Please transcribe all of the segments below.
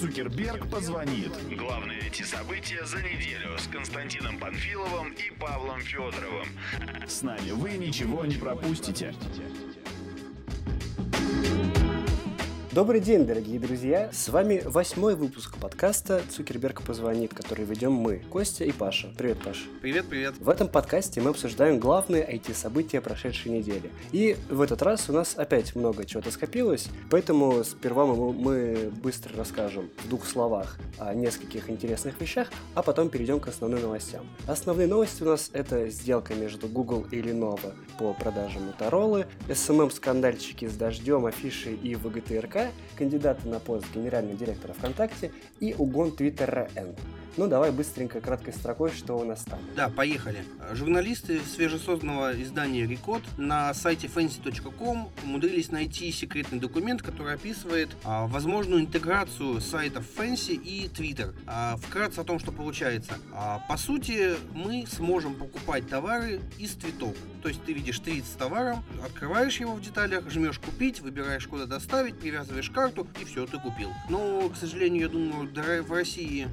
Цукерберг позвонит. Главные эти события за неделю с Константином Панфиловым и Павлом Федоровым. С нами вы ничего не пропустите. Добрый день, дорогие друзья! С вами восьмой выпуск подкаста «Цукерберг позвонит», который ведем мы, Костя и Паша. Привет, Паша. Привет, привет. В этом подкасте мы обсуждаем главные IT-события прошедшей недели. И в этот раз у нас опять много чего-то скопилось, поэтому сперва мы, мы быстро расскажем в двух словах о нескольких интересных вещах, а потом перейдем к основным новостям. Основные новости у нас это сделка между Google и Lenovo по продаже Motorola, SMM-скандальчики с дождем, афишей и ВГТРК, кандидата на пост генерального директора ВКонтакте и угон Твиттера Н. Ну, давай быстренько, краткой строкой, что у нас там. Да, поехали. Журналисты свежесозданного издания Рекод на сайте fancy.com умудрились найти секретный документ, который описывает а, возможную интеграцию сайтов Fancy и Twitter. А, вкратце о том, что получается. А, по сути, мы сможем покупать товары из твитов. То есть ты видишь твит с товаром, открываешь его в деталях, жмешь купить, выбираешь куда доставить, привязываешь карту и все, ты купил. Но, к сожалению, я думаю, в России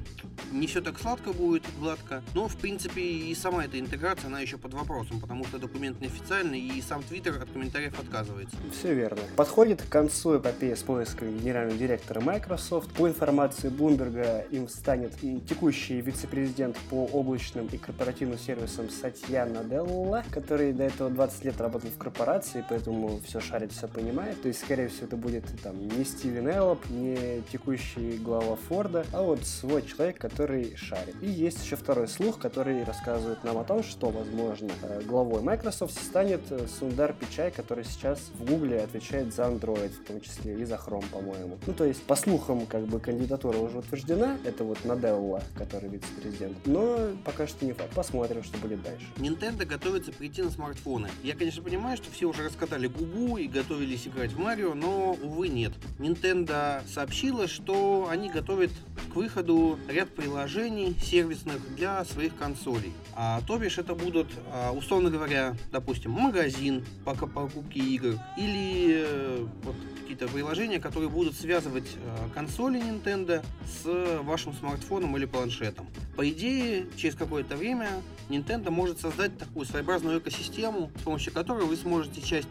не все так сладко будет, гладко. Но, в принципе, и сама эта интеграция, она еще под вопросом, потому что документ неофициальный, и сам Твиттер от комментариев отказывается. Все верно. Подходит к концу эпопея с поиском генерального директора Microsoft. По информации Блумберга, им станет и текущий вице-президент по облачным и корпоративным сервисам Сатья Наделла, который до этого 20 лет работал в корпорации, поэтому все шарит, все понимает. То есть, скорее всего, это будет там не Стивен Эллоп, не текущий глава Форда, а вот свой человек, который шарит. И есть еще второй слух, который рассказывает нам о том, что, возможно, э, главой Microsoft станет э, Сундар Пичай, который сейчас в Гугле отвечает за Android, в том числе и за Chrome, по-моему. Ну, то есть, по слухам, как бы кандидатура уже утверждена, это вот Наделла, который вице-президент, но пока что не факт. Посмотрим, что будет дальше. Nintendo готовится прийти на смартфон смартфоны. Я, конечно, понимаю, что все уже раскатали губу и готовились играть в Марио, но, увы, нет. Nintendo сообщила, что они готовят к выходу ряд приложений сервисных для своих консолей. А, то бишь это будут, а, условно говоря, допустим, магазин по покупке игр или э, вот какие-то приложения, которые будут связывать э, консоли Nintendo с вашим смартфоном или планшетом. По идее, через какое-то время Nintendo может создать такую своеобразную экосистему, с помощью которой вы сможете часть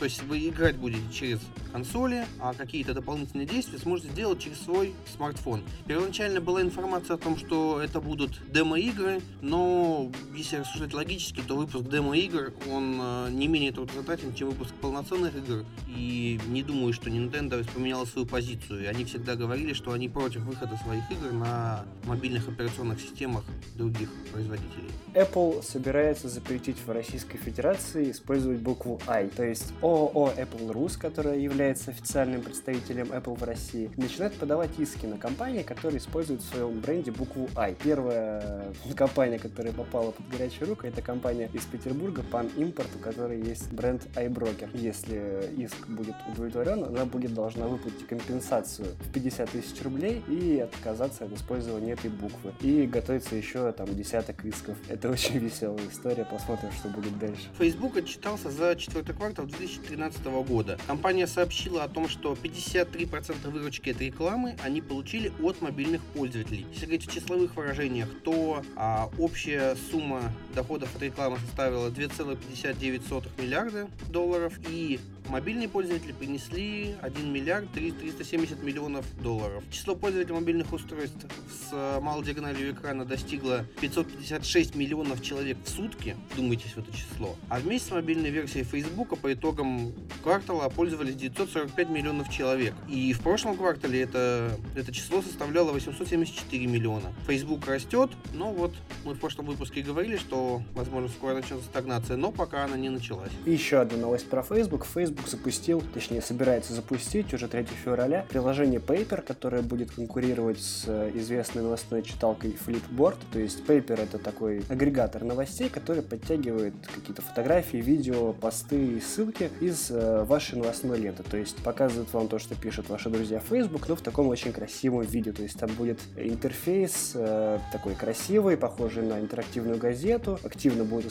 то есть вы играть будете через консоли, а какие-то дополнительные действия сможете сделать через свой смартфон. Первоначально была информация о том, что это будут демо-игры, но если рассуждать логически, то выпуск демо-игр, он э, не менее трудозатратен, чем выпуск полноценных игр. И не думаю, что Nintendo поменяла свою позицию. Они всегда говорили, что они против выхода своих игр на мобильных операционных системах других производителей. Apple собирается запретить в Российской Федерации использовать букву I, то есть ООО Apple Rus, которая является официальным представителем Apple в России, начинает подавать иски на компании, которые используют в своем бренде букву I. Первая компания, которая попала под горячую руку, это компания из Петербурга, Pan Import, у которой есть бренд iBroker. Если иск будет удовлетворен, она будет должна выплатить компенсацию в 50 тысяч рублей и отказаться от использования этой буквы. И готовится еще там десяток исков. Это очень веселая история, посмотрим, что будет дальше. Facebook отчитался за четвертый квартал 2000 2013 года. Компания сообщила о том, что 53% выручки от рекламы они получили от мобильных пользователей. Если говорить в числовых выражениях, то а, общая сумма доходов от рекламы составила 2,59 миллиарда долларов и Мобильные пользователи принесли 1 миллиард 370 миллионов долларов. Число пользователей мобильных устройств с малой диагональю экрана достигло 556 миллионов человек в сутки. Думайтесь в это число. А вместе с мобильной версией Facebook по итогам квартала пользовались 945 миллионов человек. И в прошлом квартале это, это число составляло 874 миллиона. Facebook растет, но вот мы в прошлом выпуске говорили, что, возможно, скоро начнется стагнация, но пока она не началась. Еще одна новость про Facebook. Facebook Facebook запустил, точнее собирается запустить уже 3 февраля приложение Paper, которое будет конкурировать с э, известной новостной читалкой Flipboard. То есть Paper это такой агрегатор новостей, который подтягивает какие-то фотографии, видео, посты и ссылки из э, вашей новостной ленты. То есть показывает вам то, что пишут ваши друзья в Facebook, но в таком очень красивом виде. То есть там будет интерфейс э, такой красивый, похожий на интерактивную газету. Активно будут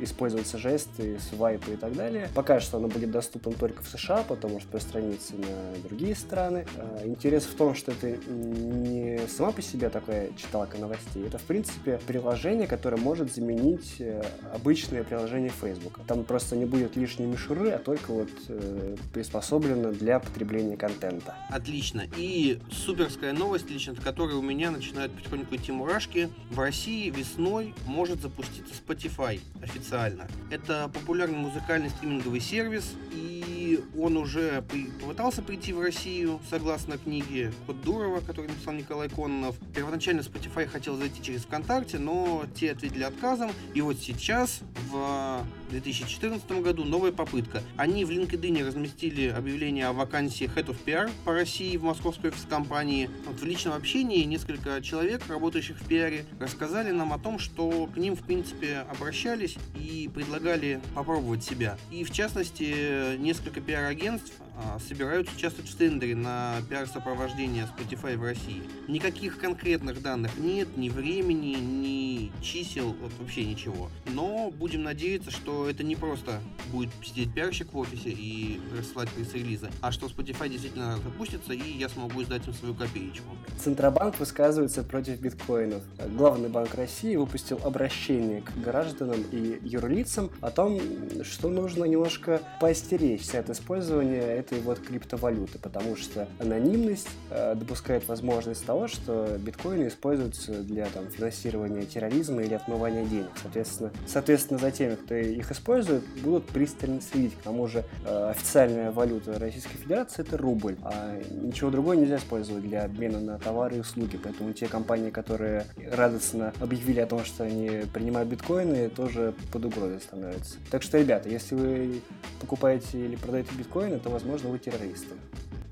использоваться жесты, свайпы и так далее. Пока что оно будет доступно доступен только в США, потом может распространиться на другие страны. А, интерес в том, что это не сама по себе такая читалка новостей, это, в принципе, приложение, которое может заменить э, обычное приложение Facebook. Там просто не будет лишней мишуры, а только вот э, приспособлено для потребления контента. Отлично. И суперская новость, лично от которой у меня начинают потихоньку идти мурашки. В России весной может запуститься Spotify официально. Это популярный музыкальный стриминговый сервис, и Bye. Он уже попытался прийти в Россию, согласно книге Код Дурова, который написал Николай Кононов. Первоначально Spotify хотел зайти через ВКонтакте, но те ответили отказом. И вот сейчас, в 2014 году, новая попытка. Они в LinkedIn разместили объявление о вакансии Head of PR по России в московской офис-компании. Вот в личном общении несколько человек, работающих в пиаре, рассказали нам о том, что к ним, в принципе, обращались и предлагали попробовать себя. И, в частности, несколько пиар-агентств а, собираются участвовать в тендере на пиар-сопровождение Spotify в России. Никаких конкретных данных нет, ни времени, ни чисел, вот вообще ничего. Но будем надеяться, что это не просто будет сидеть пиарщик в офисе и рассылать пресс-релизы, а что Spotify действительно запустится, и я смогу сдать им свою копеечку. Центробанк высказывается против биткоинов. Главный банк России выпустил обращение к гражданам и юрлицам о том, что нужно немножко поостеречься от использования этой вот криптовалюты, потому что анонимность э, допускает возможность того, что биткоины используются для там, финансирования терроризма или отмывания денег. Соответственно, соответственно, за теми, кто их использует, будут пристально следить. К тому же э, официальная валюта Российской Федерации это рубль, а ничего другого нельзя использовать для обмена на товары и услуги. Поэтому те компании, которые радостно объявили о том, что они принимают биткоины, тоже под угрозой становятся. Так что, ребята, если вы покупаете или продаете биткоины, то, возможно, возможно, вы террористы.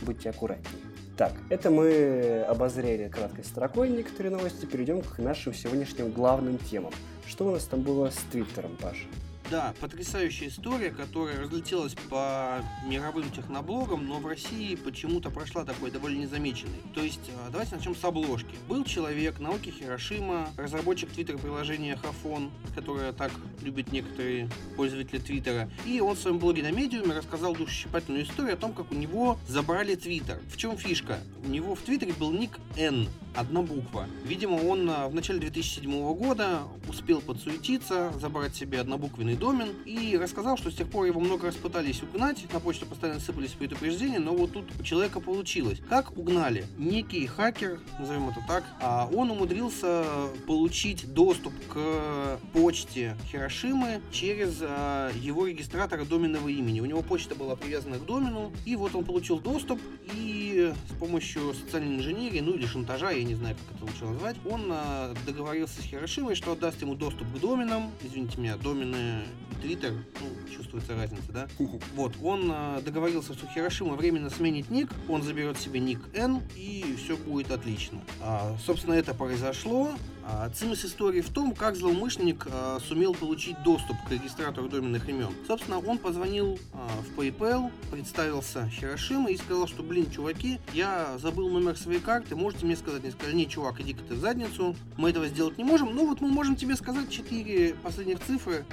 Будьте аккуратнее. Так, это мы обозрели краткой строкой некоторые новости. Перейдем к нашим сегодняшним главным темам. Что у нас там было с Твиттером, Паша? Да, потрясающая история, которая разлетелась по мировым техноблогам, но в России почему-то прошла такой довольно незамеченной. То есть, а, давайте начнем с обложки. Был человек, Наоки Хирошима, разработчик твиттер-приложения Хафон, которое так любят некоторые пользователи твиттера. И он в своем блоге на медиуме рассказал душесчипательную историю о том, как у него забрали твиттер. В чем фишка? У него в твиттере был ник N, одна буква. Видимо, он а, в начале 2007 года успел подсуетиться, забрать себе однобуквенный домен и рассказал, что с тех пор его много раз пытались угнать, на почту постоянно сыпались предупреждения, но вот тут у человека получилось. Как угнали? Некий хакер, назовем это так, а он умудрился получить доступ к почте Хирошимы через а, его регистратора доменного имени. У него почта была привязана к домену, и вот он получил доступ, и с помощью социальной инженерии, ну или шантажа, я не знаю, как это лучше назвать, он а, договорился с Хирошимой, что отдаст ему доступ к доменам, извините меня, домены Твиттер, ну, чувствуется разница, да? Вот, он э, договорился, что Хирошима временно сменит ник, он заберет себе ник N, и все будет отлично. А, собственно, это произошло. А, цимис истории в том, как злоумышленник а, сумел получить доступ к регистратору доменных имен. Собственно, он позвонил а, в PayPal, представился Хирошима и сказал, что, блин, чуваки, я забыл номер своей карты, можете мне сказать? Они сказали, не, чувак, иди-ка ты в задницу, мы этого сделать не можем, ну вот мы можем тебе сказать четыре последних цифры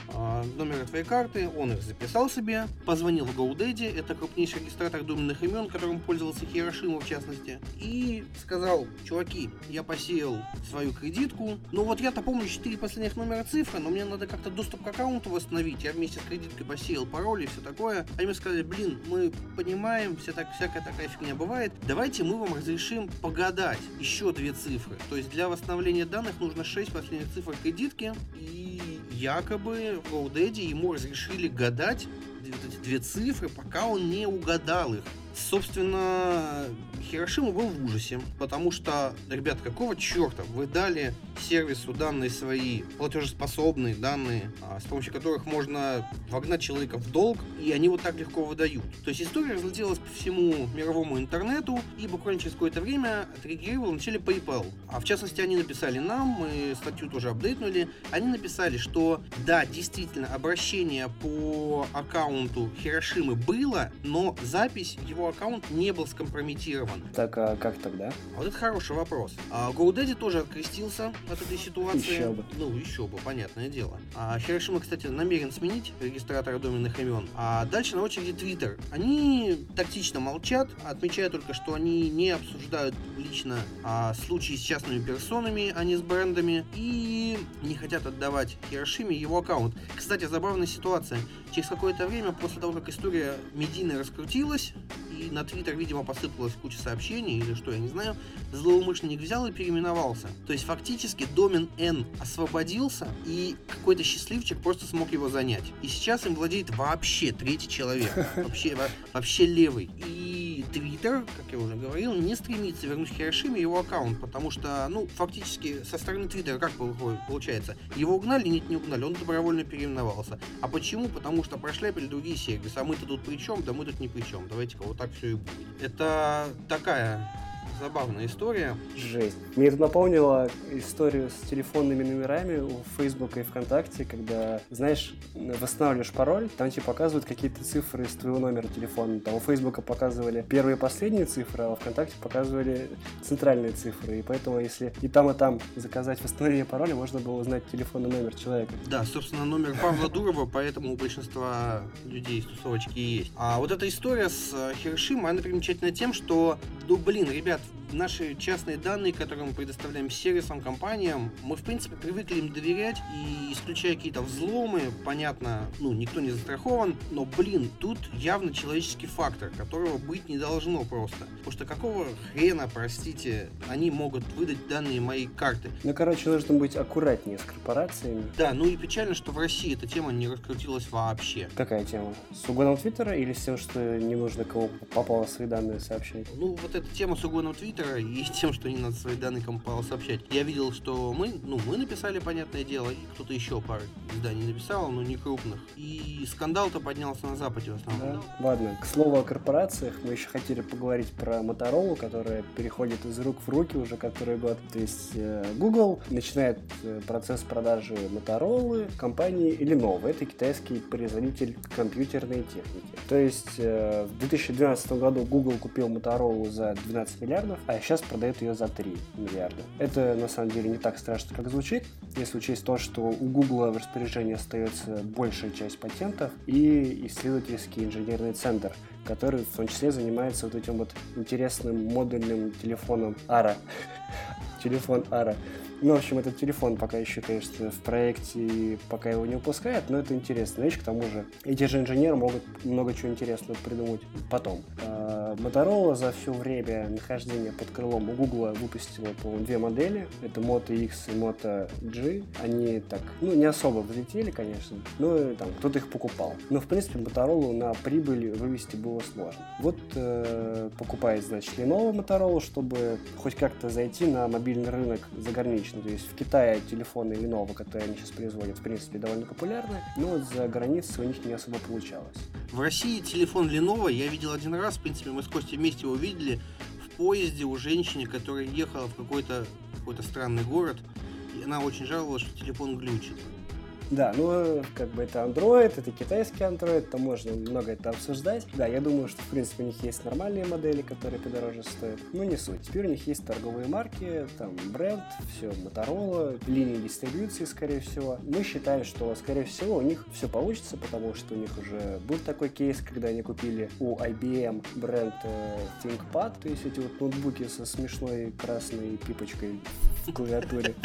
номера твоей карты, он их записал себе, позвонил в GoDaddy, это крупнейший регистратор доменных имен, которым пользовался Хирошима в частности, и сказал, чуваки, я посеял свою кредитку, ну вот я-то помню 4 последних номера цифры, но мне надо как-то доступ к аккаунту восстановить. Я вместе с кредиткой посеял пароли и все такое. Они мне сказали, блин, мы понимаем, вся так, всякая такая фигня бывает. Давайте мы вам разрешим погадать еще две цифры. То есть для восстановления данных нужно 6 последних цифр кредитки. И якобы в GoDaddy ему разрешили гадать эти две цифры, пока он не угадал их. Собственно, Хирошима был в ужасе, потому что, ребят, какого черта вы дали сервису данные свои, платежеспособные данные, а, с помощью которых можно вогнать человека в долг, и они вот так легко выдают. То есть история разлетелась по всему мировому интернету, и буквально через какое-то время отреагировал вначале PayPal. А в частности, они написали нам, мы статью тоже апдейтнули, они написали, что да, действительно, обращение по аккаунту Хирошимы было, но запись в его аккаунт не был скомпрометирован. Так, а как тогда? А вот это хороший вопрос. А GoDaddy тоже открестился от этой ситуации. Еще бы. Ну, еще бы, понятное дело. А Хирошима, кстати, намерен сменить регистратора доменных имен. А дальше на очереди Twitter. Они тактично молчат, отмечая только, что они не обсуждают публично а, случаи с частными персонами, а не с брендами, и не хотят отдавать Хирошиме его аккаунт. Кстати, забавная ситуация. Через какое-то время, после того, как история медийно раскрутилась, и на Твиттер, видимо, посыпалась куча сообщений, или что, я не знаю, злоумышленник взял и переименовался. То есть, фактически, домен N освободился, и какой-то счастливчик просто смог его занять. И сейчас им владеет вообще третий человек. Вообще, вообще левый. И Твиттер, как я уже говорил, не стремится вернуть Хирошиме его аккаунт, потому что, ну, фактически, со стороны Твиттера как получается? Его угнали? Нет, не угнали, он добровольно переименовался. А почему? Потому что прошляпили другие сервисы. А мы-то тут при чем? Да мы тут ни при чем. Давайте-ка вот так все и будет. Это такая забавная история. Жесть. Мне это напомнило историю с телефонными номерами у Фейсбука и ВКонтакте, когда, знаешь, восстанавливаешь пароль, там тебе показывают какие-то цифры из твоего номера телефона. Там у Фейсбука показывали первые и последние цифры, а у ВКонтакте показывали центральные цифры. И поэтому, если и там, и там заказать восстановление пароля, можно было узнать телефонный номер человека. Да, собственно, номер Павла Дурова, поэтому у большинства людей из тусовочки есть. А вот эта история с Хирошимой, она примечательна тем, что, ну, блин, ребят, наши частные данные, которые мы предоставляем сервисам, компаниям, мы, в принципе, привыкли им доверять, и исключая какие-то взломы, понятно, ну, никто не застрахован, но, блин, тут явно человеческий фактор, которого быть не должно просто. Потому что какого хрена, простите, они могут выдать данные моей карты? Ну, короче, нужно быть аккуратнее с корпорациями. Да, ну и печально, что в России эта тема не раскрутилась вообще. Какая тема? С угоном Твиттера или с тем, что не нужно кому попало свои данные сообщать? Ну, вот эта тема с угоном Твиттера и тем, что не надо свои данные кому сообщать. Я видел, что мы, ну, мы написали, понятное дело, и кто-то еще пару изданий написал, но не крупных. И скандал-то поднялся на Западе в основном. Да? Ладно, к слову о корпорациях, мы еще хотели поговорить про Motorola, которая переходит из рук в руки уже который год. То есть э, Google начинает э, процесс продажи Motorola компании Lenovo. Это китайский производитель компьютерной техники. То есть э, в 2012 году Google купил Motorola за 12 миллиардов, а сейчас продает ее за 3 миллиарда. Это на самом деле не так страшно, как звучит, если учесть то, что у Google в распоряжении остается большая часть патентов и исследовательский инженерный центр, который в том числе занимается вот этим вот интересным модульным телефоном ARA. Телефон ARA. Ну, в общем, этот телефон пока еще, конечно, в проекте, пока его не выпускают, но это интересная вещь, к тому же эти же инженеры могут много чего интересного придумать потом. А, Motorola за все время нахождения под крылом у Google выпустила, по-моему, две модели. Это Moto X и Moto G. Они так, ну, не особо взлетели, конечно, но там кто-то их покупал. Но, в принципе, Motorola на прибыль вывести было сложно. Вот э, покупает, значит, Lenovo Motorola, чтобы хоть как-то зайти на мобильный рынок заграничный отлично. То есть в Китае телефоны Lenovo, которые они сейчас производят, в принципе, довольно популярны, но за границей у них не особо получалось. В России телефон Lenovo я видел один раз, в принципе, мы с Костей вместе его видели в поезде у женщины, которая ехала в какой-то какой-то странный город, и она очень жаловалась, что телефон глючит. Да, ну, как бы это Android, это китайский Android, там можно много это обсуждать. Да, я думаю, что, в принципе, у них есть нормальные модели, которые подороже стоят. Но не суть. Теперь у них есть торговые марки, там, бренд, все, Motorola, линии дистрибьюции, скорее всего. Мы считаем, что, скорее всего, у них все получится, потому что у них уже был такой кейс, когда они купили у IBM бренд э, ThinkPad, то есть эти вот ноутбуки со смешной красной пипочкой в клавиатуре.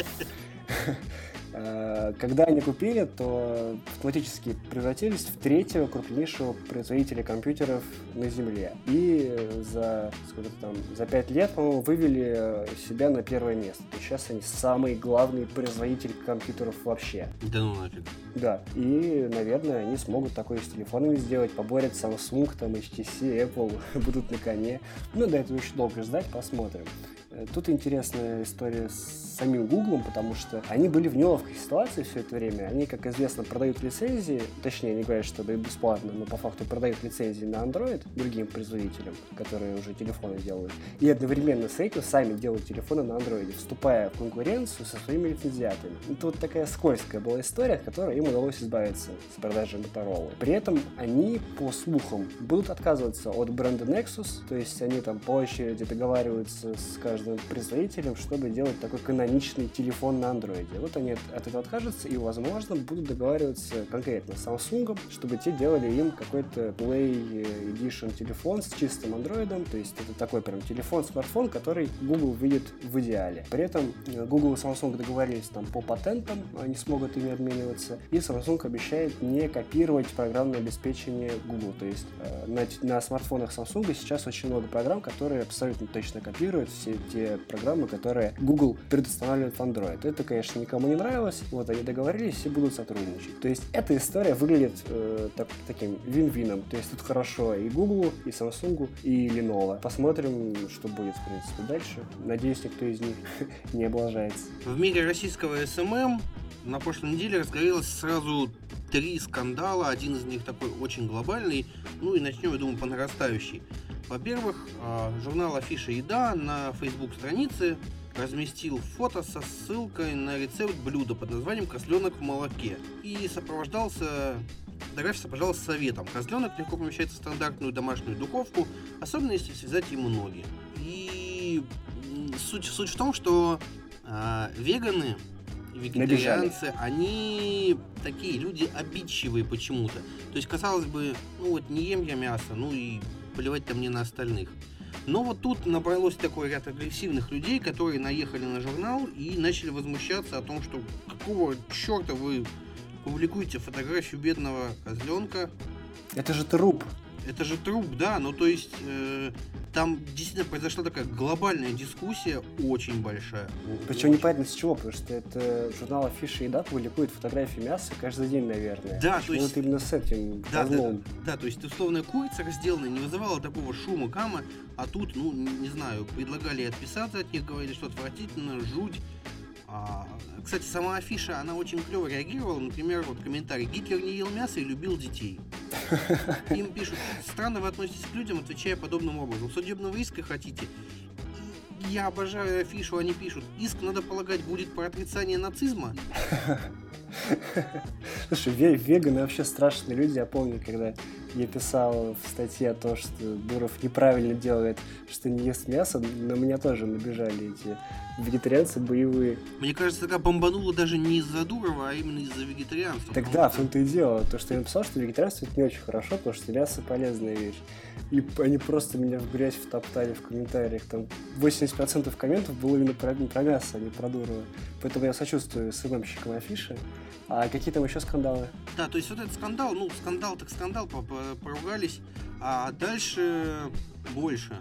Э, когда они купили, то автоматически превратились в третьего крупнейшего производителя компьютеров на Земле. И за, сколько там, за пять лет, по-моему, вывели себя на первое место. То есть сейчас они самый главный производитель компьютеров вообще. Да ну нафиг. Да. И, наверное, они смогут такое с телефонами сделать, поборят Samsung, там, HTC, Apple, будут на коне. Ну, до этого еще долго ждать, посмотрим. Тут интересная история с самим Гуглом, потому что они были в неловкой ситуации все это время. Они, как известно, продают лицензии, точнее, они говорят, что это бесплатно, но по факту продают лицензии на Android другим производителям, которые уже телефоны делают. И одновременно с этим сами делают телефоны на Android, вступая в конкуренцию со своими лицензиатами. Это вот такая скользкая была история, от которой им удалось избавиться с продажи Motorola. При этом они, по слухам, будут отказываться от бренда Nexus, то есть они там по очереди договариваются с каждым производителем, чтобы делать такой каноничный телефон на Android. Вот они от этого откажутся и, возможно, будут договариваться конкретно с Samsung, чтобы те делали им какой-то Play Edition телефон с чистым Android, то есть это такой прям телефон-смартфон, который Google видит в идеале. При этом э, Google и Samsung договорились там по патентам, они смогут ими обмениваться, и Samsung обещает не копировать программное обеспечение Google, то есть э, на, на смартфонах Samsung сейчас очень много программ, которые абсолютно точно копируют все те программы, которые Google предустанавливает в Android. Это, конечно, никому не нравилось, вот они договорились и будут сотрудничать. То есть эта история выглядит э, так, таким вин-вином, то есть тут хорошо и Google, и Samsung, и Lenovo. Посмотрим, что будет, в принципе, дальше. Надеюсь, никто из них не облажается. В мире российского SMM на прошлой неделе разгорелось сразу три скандала. Один из них такой очень глобальный. Ну и начнем, я думаю, по нарастающей. Во-первых, а, журнал Афиша Еда на Facebook странице разместил фото со ссылкой на рецепт блюда под названием «Козленок в молоке». И сопровождался Фотография сопровождалась советом. Козленок легко помещается в стандартную домашнюю духовку, особенно если связать ему ноги. И суть, суть в том, что э, веганы вегетарианцы, Набежали. они такие люди обидчивые почему-то. То есть, казалось бы, ну вот не ем я мясо, ну и плевать-то мне на остальных. Но вот тут набралось такой ряд агрессивных людей, которые наехали на журнал и начали возмущаться о том, что какого черта вы публикуете фотографию бедного козленка. Это же труп. Это же труп, да, ну то есть э, там действительно произошла такая глобальная дискуссия, очень большая. Причем очень... непонятно с чего, потому что это журнал Афиша Еда публикует фотографии мяса каждый день, наверное. Да, Почему то есть... Вот именно с этим да, да, да, да, то есть условная курица разделанная не вызывала такого шума, кама, а тут, ну, не знаю, предлагали отписаться от них, говорили, что отвратительно, жуть. А, кстати, сама афиша, она очень клево реагировала. Например, вот комментарий. Гитлер не ел мясо и любил детей. Им пишут, странно вы относитесь к людям, отвечая подобным образом. Судебного иска хотите? Я обожаю афишу, они пишут. Иск, надо полагать, будет по отрицанию нацизма. Слушай, веганы вообще страшные люди. Я помню, когда я писал в статье то, что Дуров неправильно делает, что не ест мясо, на меня тоже набежали эти вегетарианцы боевые. Мне кажется, такая бомбанула даже не из-за Дурова, а именно из-за вегетарианства. Так да, в том-то и дело. То, что я написал, что вегетарианство это не очень хорошо, потому что мясо полезная вещь. И они просто меня в грязь втоптали в комментариях. Там 80% комментов было именно про, про мясо, а не про Дурова. Поэтому я сочувствую СММщикам афиши. А какие там еще скандалы? Да, то есть вот этот скандал, ну, скандал так скандал, поругались, а дальше больше.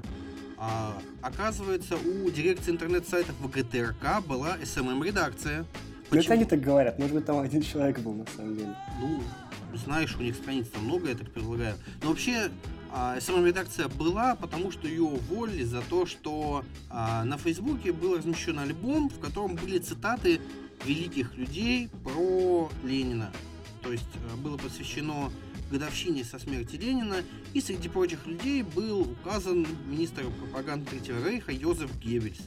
А, оказывается, у дирекции интернет-сайтов ВГТРК была SMM-редакция. Ну, это они так говорят, может быть, там один человек был на самом деле. Ну, знаешь, у них страниц там много, я так предполагаю. Но вообще, а, SMM-редакция была, потому что ее уволили за то, что а, на Фейсбуке был размещен альбом, в котором были цитаты великих людей про Ленина. То есть а, было посвящено годовщине со смерти Ленина, и среди прочих людей был указан министр пропаганды Третьего Рейха Йозеф Геббельс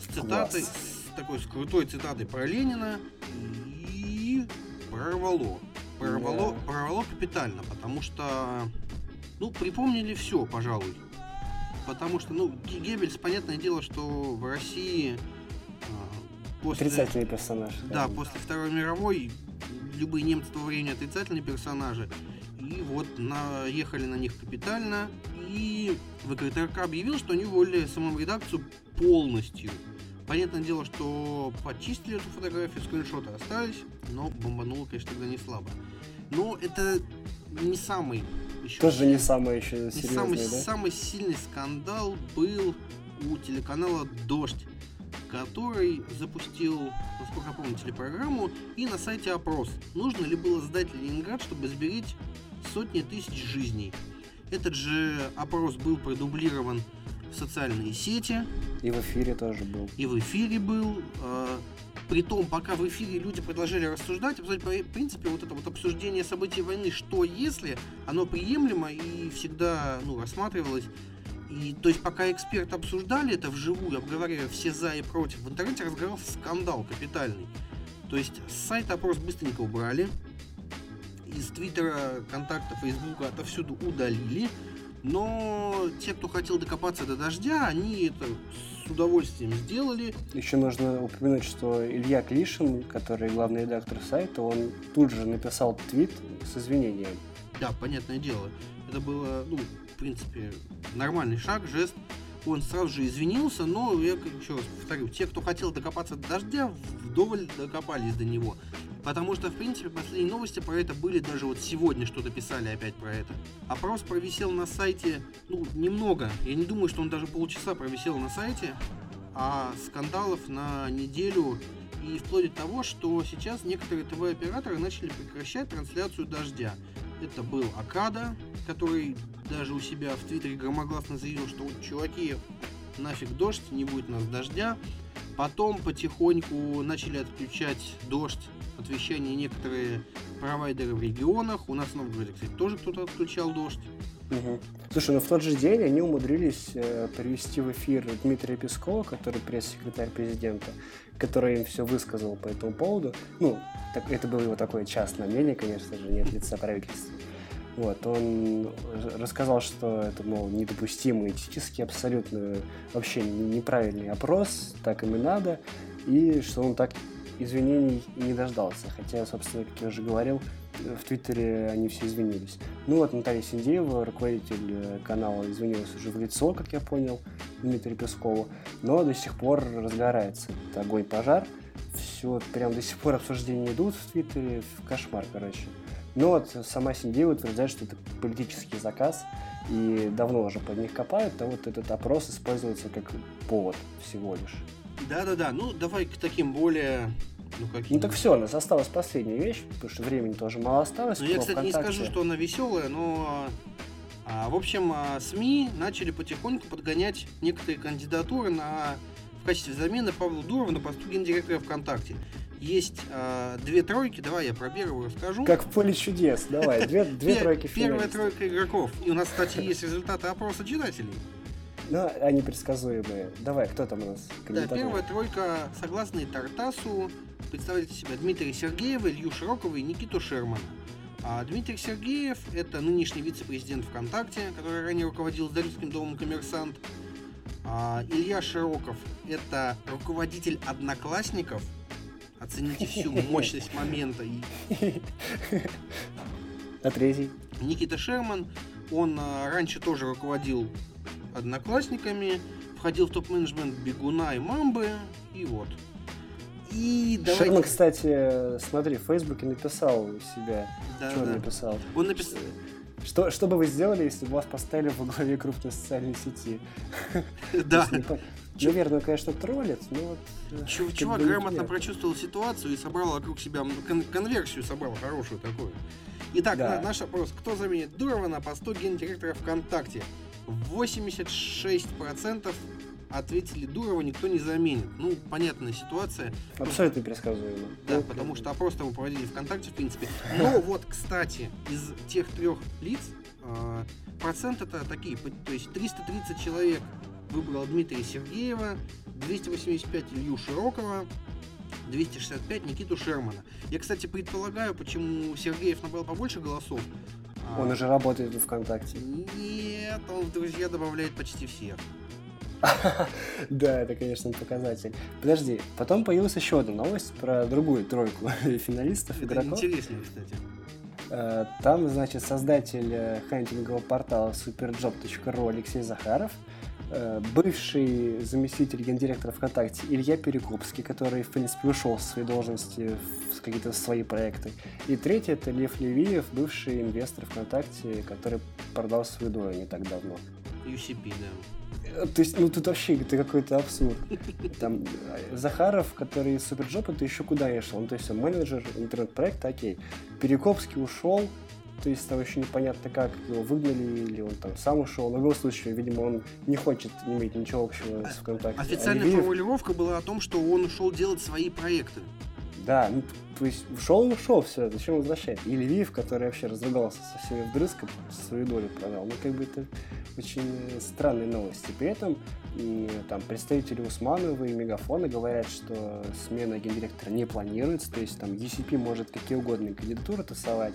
с цитатой, Класс. с такой с крутой цитатой про Ленина и прорвало. Прорвало, yeah. прорвало капитально, потому что, ну, припомнили все, пожалуй. Потому что, ну, Геббельс, понятное дело, что в России а, после... Отрицательный персонаж. Да, да, после Второй мировой любые немцы того времени отрицательные персонажи. И вот наехали на них капитально. И ВКТРК объявил, что они уволили саму редакцию полностью. Понятное дело, что почистили эту фотографию, скриншоты остались, но бомбануло, конечно, тогда не слабо. Но это не самый еще... Тоже не самый еще серьезный, самый, да? самый сильный скандал был у телеканала «Дождь», который запустил, насколько я помню, телепрограмму и на сайте опрос. Нужно ли было сдать Ленинград, чтобы сберечь сотни тысяч жизней. Этот же опрос был продублирован в социальные сети. И в эфире тоже был. И в эфире был. Э, Притом, пока в эфире люди продолжали рассуждать, в принципе, вот это вот обсуждение событий войны, что если, оно приемлемо и всегда ну, рассматривалось. И, то есть, пока эксперты обсуждали это вживую, обговаривая все за и против, в интернете разгорался скандал капитальный. То есть, с сайта опрос быстренько убрали, из Твиттера, контакта, Фейсбука отовсюду удалили, но те, кто хотел докопаться до дождя, они это с удовольствием сделали. Еще нужно упомянуть, что Илья Клишин, который главный редактор сайта, он тут же написал твит с извинением. Да, понятное дело. Это было, ну, в принципе, нормальный шаг, жест. Он сразу же извинился, но я еще раз повторю, те, кто хотел докопаться до дождя, вдоволь докопались до него. Потому что, в принципе, последние новости про это были, даже вот сегодня что-то писали опять про это. Опрос провисел на сайте, ну, немного. Я не думаю, что он даже полчаса провисел на сайте, а скандалов на неделю и вплоть до того, что сейчас некоторые ТВ-операторы начали прекращать трансляцию дождя. Это был Акада, который даже у себя в Твиттере громогласно заявил, что вот, чуваки, нафиг дождь, не будет у нас дождя. Потом потихоньку начали отключать дождь от вещания некоторые провайдеры в регионах. У нас в Новгороде, кстати, тоже кто-то отключал дождь. Угу. Слушай, ну в тот же день они умудрились э, привести в эфир Дмитрия Пескова, который пресс-секретарь президента, который им все высказал по этому поводу. Ну, так, это было его такое частное мнение, конечно же, нет лица правительства. Вот, он рассказал, что это, мол, недопустимый этически абсолютно вообще неправильный опрос, так им и надо, и что он так извинений не дождался. Хотя, собственно, как я уже говорил, в Твиттере они все извинились. Ну вот Наталья Синдеева, руководитель э, канала, извинилась уже в лицо, как я понял, Дмитрию Пескову, но до сих пор разгорается этот огонь-пожар. Все, прям до сих пор обсуждения идут в Твиттере, в кошмар, короче. Но вот сама Синдеева утверждает, что это политический заказ, и давно уже под них копают, а вот этот опрос используется как повод всего лишь. Да-да-да, ну давай к таким более ну, какие ну так все, у нас осталась последняя вещь, потому что времени тоже мало осталось. Ну, я, кстати, ВКонтакте. не скажу, что она веселая, но а, в общем, а, СМИ начали потихоньку подгонять некоторые кандидатуры на, в качестве замены Павла Дурова на посту гендиректора ВКонтакте. Есть а, две тройки, давай я про первую расскажу. Как в поле чудес, давай, две, две тройки Первая тройка игроков. И у нас, кстати, есть результаты опроса читателей. Ну, они предсказуемые. Давай, кто там у нас? Да, первая тройка, согласно Тартасу, представляет себя Дмитрия Сергеева, Илью Широкова и Никиту Шермана. А Дмитрий Сергеев – это нынешний вице-президент ВКонтакте, который ранее руководил издательским домом «Коммерсант». А Илья Широков – это руководитель «Одноклассников». Оцените всю мощность момента. А третий? Никита Шерман, он а, раньше тоже руководил одноклассниками, входил в топ-менеджмент Бегуна и Мамбы, и вот. И давайте... Шерман, кстати, смотри, в Фейсбуке написал себя. Да, что да. он написал? Он написал... Что, что бы вы сделали, если бы вас поставили во главе крупной социальной сети? Да. Наверное, конечно, троллит, но вот... Э, чувак грамотно прочувствовал ситуацию и собрал вокруг себя конверсию, собрал хорошую такую. Итак, наш вопрос. Кто заменит Дурова на посту гендиректора ВКонтакте? 86% ответили Дурова никто не заменит. Ну, понятная ситуация. Абсолютно предсказуемо. Да, ну, потому что опрос там проводили ВКонтакте, в принципе. Но вот, кстати, из тех трех лиц э, процент это такие, то есть 330 человек выбрал Дмитрия Сергеева, 285 Илью Широкого, 265 Никиту Шермана. Я, кстати, предполагаю, почему Сергеев набрал побольше голосов. Он уже работает в ВКонтакте. Нет, он в друзья добавляет почти всех. Да, это, конечно, показатель. Подожди, потом появилась еще одна новость про другую тройку финалистов, игроков. интереснее, кстати. Э, там, значит, создатель э, хантингового портала superjob.ru Алексей Захаров, э, бывший заместитель гендиректора ВКонтакте Илья Перекупский, который, в принципе, ушел со своей должности в какие-то свои проекты. И третий – это Лев Левиев, бывший инвестор ВКонтакте, который продал свою долю не так давно. UCP, да. Э, то есть, ну тут вообще это какой-то абсурд. Там Захаров, который из SuperJob, это еще куда ни шло. Ну, то есть он менеджер интернет-проекта, окей. Перекопский ушел, то есть там еще непонятно как, его выгнали или он там сам ушел. Но в любом случае, видимо, он не хочет иметь ничего общего с ВКонтакте. Официальная Оливиев... формулировка была о том, что он ушел делать свои проекты. Да, ну, то есть ушел и ушел, все, зачем возвращать? И Левиев, который вообще разругался со всеми вдрызг, свою долю продал. Ну, как бы это очень странные новости. При этом там представители Усманова и Мегафона говорят, что смена гендиректора не планируется, то есть там UCP может какие угодно кандидатуры тасовать,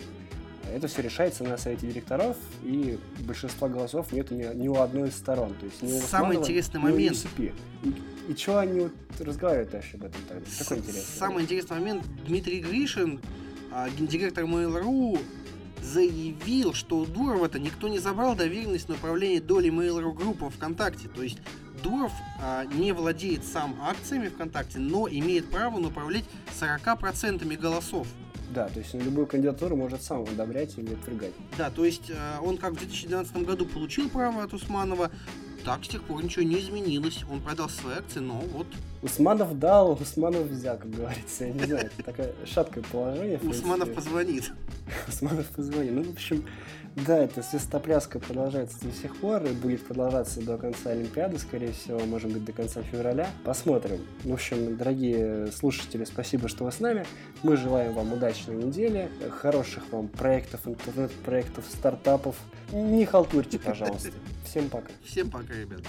это все решается на совете директоров, и большинства голосов нет ни, ни у одной из сторон. То есть ни у Самый интересный ни момент. У И, и что они вот разговаривают вообще об этом тогда? Какой интересный Самый момент. интересный момент. Дмитрий Гришин, а, гендиректор Mail.ru, заявил, что у Дурова-то никто не забрал доверенность на управление долей Mail.ru группы ВКонтакте. То есть Дуров а, не владеет сам акциями ВКонтакте, но имеет право управлять 40% голосов. Да, то есть любую кандидатуру может сам одобрять или отвергать. Да, то есть э, он как в 2012 году получил право от Усманова, так с тех пор ничего не изменилось. Он продал свои акции, но вот... Усманов дал, Усманов взял, как говорится. Я не знаю, это такое шаткое положение. Усманов позвонит. Усманов позвонит. Ну, в общем, да, эта свистопляска продолжается до сих пор и будет продолжаться до конца Олимпиады, скорее всего, может быть, до конца февраля. Посмотрим. В общем, дорогие слушатели, спасибо, что вы с нами. Мы желаем вам удачной недели, хороших вам проектов, интернет-проектов, стартапов. Не халтурьте, пожалуйста. Всем пока. Всем пока, ребят.